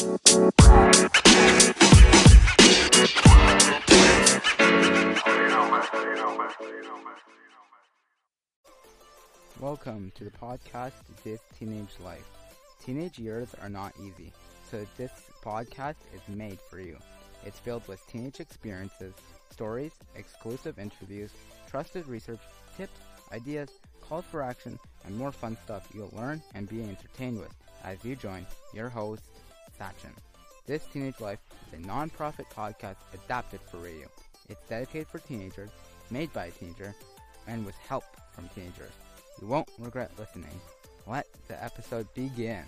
Welcome to the podcast This Teenage Life. Teenage years are not easy, so this podcast is made for you. It's filled with teenage experiences, stories, exclusive interviews, trusted research, tips, ideas, calls for action, and more fun stuff you'll learn and be entertained with as you join your host, Sachin. This Teenage Life is a non-profit podcast adapted for radio. It's dedicated for teenagers, made by a teenager, and with help from teenagers. You won't regret listening. Let the episode begin.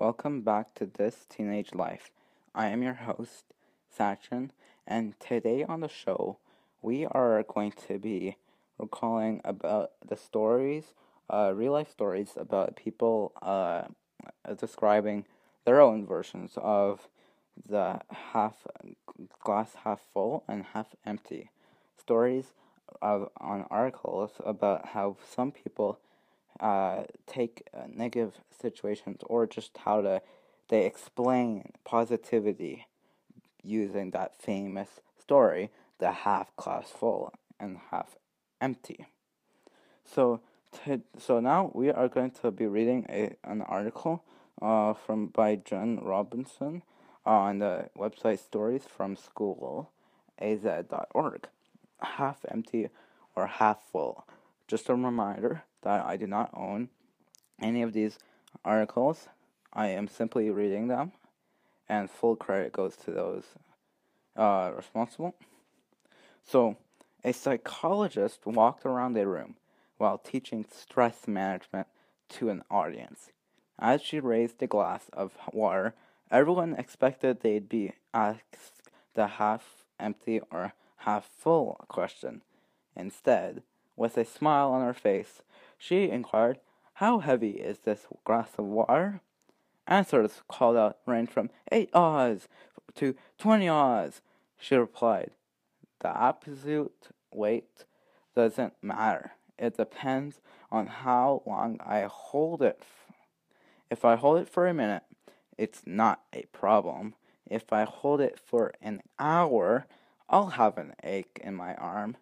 Welcome back to This Teenage Life. I am your host, Sachin, and today on the show, we are going to be recalling about the stories, uh, real life stories about people uh, describing their own versions of the half glass half full and half empty stories of on articles about how some people uh, take uh, negative situations or just how to they explain positivity using that famous story the half glass full and half empty. So so now we are going to be reading a, an article uh, from by Jen Robinson on the website stories from school az.org half empty or half full just a reminder that I do not own any of these articles. I am simply reading them, and full credit goes to those uh, responsible. So, a psychologist walked around a room while teaching stress management to an audience. As she raised a glass of water, everyone expected they'd be asked the half empty or half full question. Instead, with a smile on her face, she inquired, How heavy is this glass of water? Answers called out ranged from eight oz to twenty oz. She replied, The absolute weight doesn't matter. It depends on how long I hold it. If I hold it for a minute, it's not a problem. If I hold it for an hour, I'll have an ache in my arm.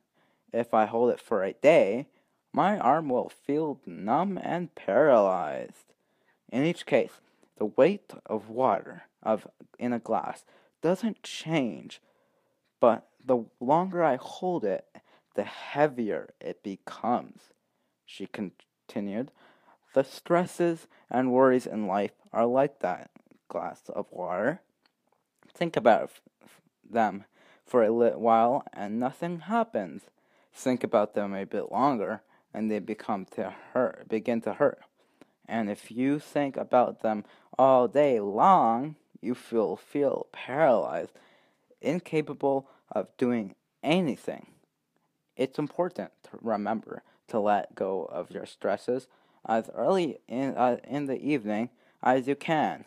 If I hold it for a day, my arm will feel numb and paralyzed. In each case, the weight of water of in a glass doesn't change, but the longer I hold it, the heavier it becomes. She continued, The stresses and worries in life are like that glass of water. Think about them for a little while and nothing happens. Think about them a bit longer and they become to hurt, begin to hurt. And if you think about them all day long, you feel feel paralyzed, incapable of doing anything. It's important to remember to let go of your stresses as early in uh, in the evening as you can.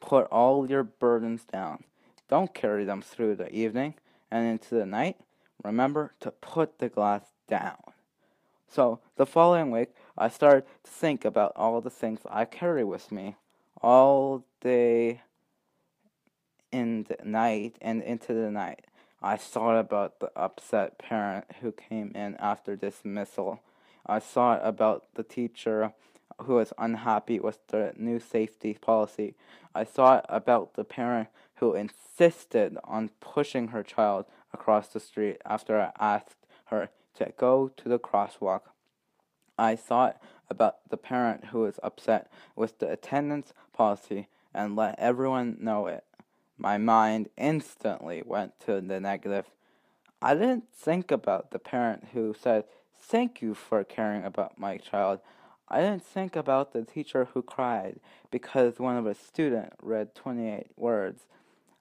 Put all your burdens down. Don't carry them through the evening and into the night. Remember to put the glass down. So the following week, I started to think about all the things I carry with me all day in the night and into the night. I thought about the upset parent who came in after dismissal. I thought about the teacher who was unhappy with the new safety policy. I thought about the parent who insisted on pushing her child across the street after I asked her to go to the crosswalk. I thought about the parent who was upset with the attendance policy and let everyone know it. My mind instantly went to the negative. I didn't think about the parent who said, Thank you for caring about my child. I didn't think about the teacher who cried because one of a students read 28 words.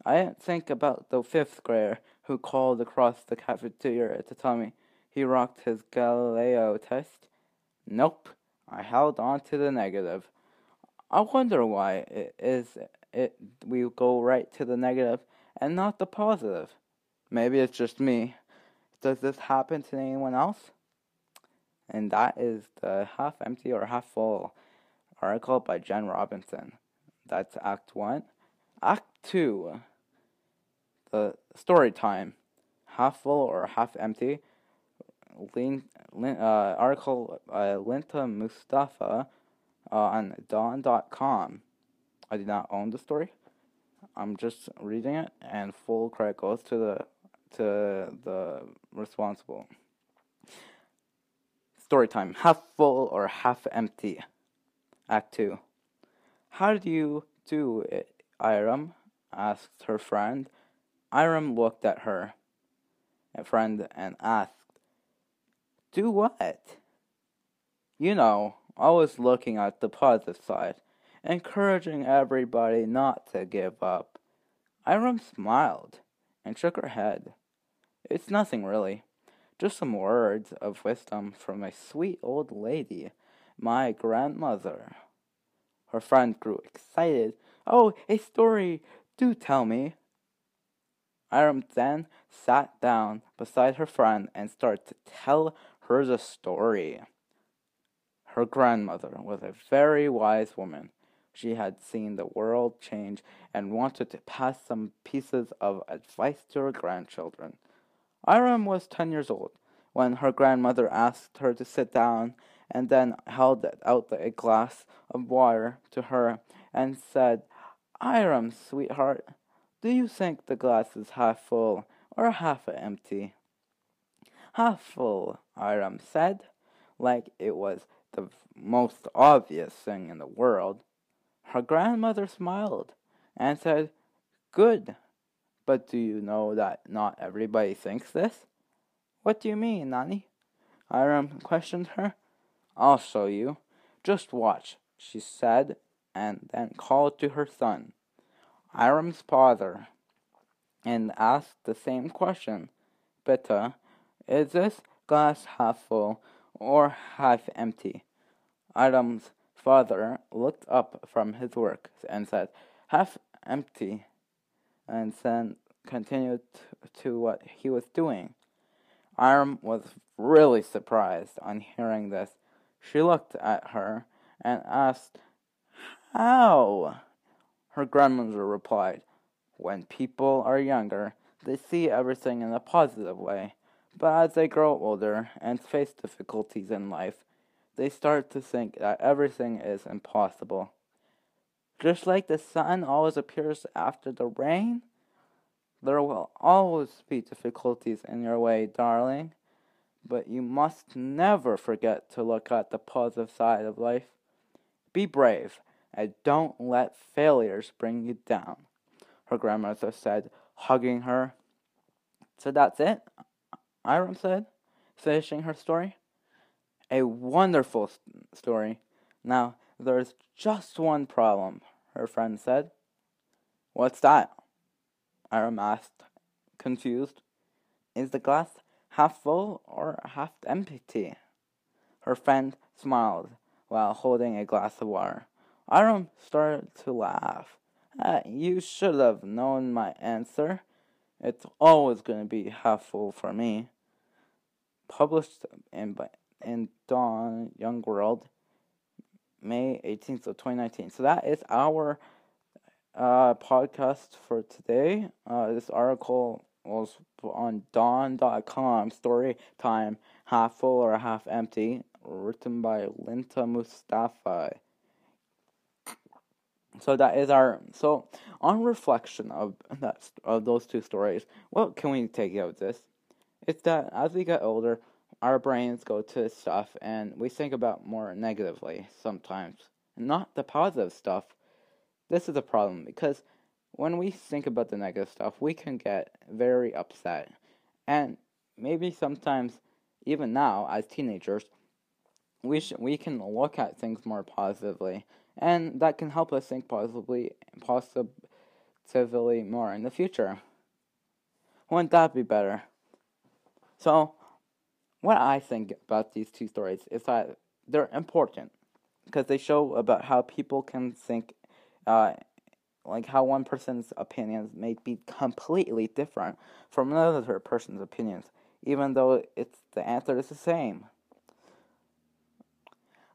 I didn't think about the fifth grader who called across the cafeteria to tell me he rocked his Galileo test. Nope, I held on to the negative. I wonder why it is it we go right to the negative and not the positive. Maybe it's just me. Does this happen to anyone else? and that is the Half Empty or Half Full article by Jen Robinson. That's Act 1. Act 2, the story time, Half Full or Half Empty. Lin, Lin, uh, article by Linta Mustafa uh, on Dawn.com. I did not own the story. I'm just reading it, and full credit goes to the to the responsible. Story time: half full or half empty. Act two. How do you do it, Iram? asked her friend. Iram looked at her, a friend, and asked, "Do what?" You know, always looking at the positive side encouraging everybody not to give up. Iram smiled and shook her head. It's nothing really, just some words of wisdom from a sweet old lady, my grandmother. Her friend grew excited. Oh, a story! Do tell me. Iram then sat down beside her friend and started to tell her the story. Her grandmother was a very wise woman she had seen the world change and wanted to pass some pieces of advice to her grandchildren. Iram was ten years old when her grandmother asked her to sit down and then held out a glass of water to her and said, Iram, sweetheart, do you think the glass is half full or half empty? Half full, Iram said, like it was the most obvious thing in the world. Her grandmother smiled and said, Good. But do you know that not everybody thinks this? What do you mean, Nanny? Iram questioned her. I'll show you. Just watch, she said, and then called to her son, Iram's father, and asked the same question. Beta, is this glass half full or half empty? Iram's father looked up from his work and said, half empty, and then continued to what he was doing. Iram was really surprised on hearing this. She looked at her and asked, How? Her grandmother replied, When people are younger, they see everything in a positive way, but as they grow older and face difficulties in life, they start to think that everything is impossible. Just like the sun always appears after the rain, there will always be difficulties in your way, darling, but you must never forget to look at the positive side of life. Be brave and don't let failures bring you down, her grandmother said, hugging her. So that's it, Iram said, finishing her story a wonderful story. Now, there's just one problem, her friend said. What's that? Aram asked, confused. Is the glass half full or half empty? Her friend smiled while holding a glass of water. Aram started to laugh. Uh, you should have known my answer. It's always going to be half full for me. Published in in Dawn Young World, May 18th of 2019. So that is our uh, podcast for today. Uh, this article was on dawn.com, story time, half full or half empty, written by Linta Mustafa. So that is our so on reflection of that of those two stories. What can we take out of this? It's that as we get older, our brains go to stuff and we think about more negatively sometimes, not the positive stuff. This is a problem because when we think about the negative stuff, we can get very upset. And maybe sometimes, even now as teenagers, we sh- we can look at things more positively, and that can help us think positively, positively more in the future. Wouldn't that be better? So what I think about these two stories is that they're important because they show about how people can think, uh, like how one person's opinions may be completely different from another person's opinions, even though it's the answer is the same.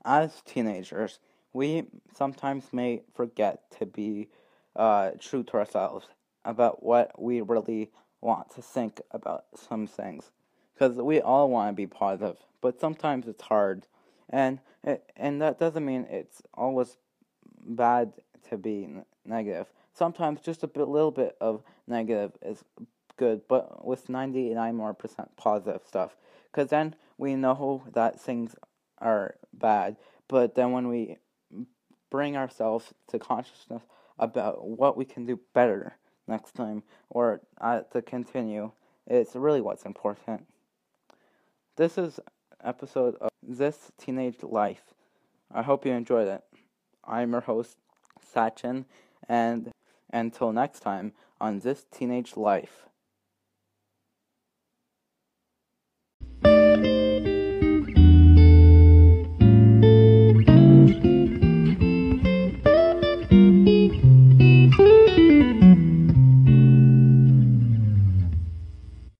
as teenagers, we sometimes may forget to be uh, true to ourselves about what we really want to think about some things. Because we all want to be positive, but sometimes it's hard. And, and that doesn't mean it's always bad to be negative. Sometimes just a bit, little bit of negative is good, but with 99 more percent positive stuff. Because then we know that things are bad, but then when we bring ourselves to consciousness about what we can do better next time or uh, to continue, it's really what's important. This is episode of This Teenage Life. I hope you enjoyed it. I'm your host, Sachin, and until next time on This Teenage Life.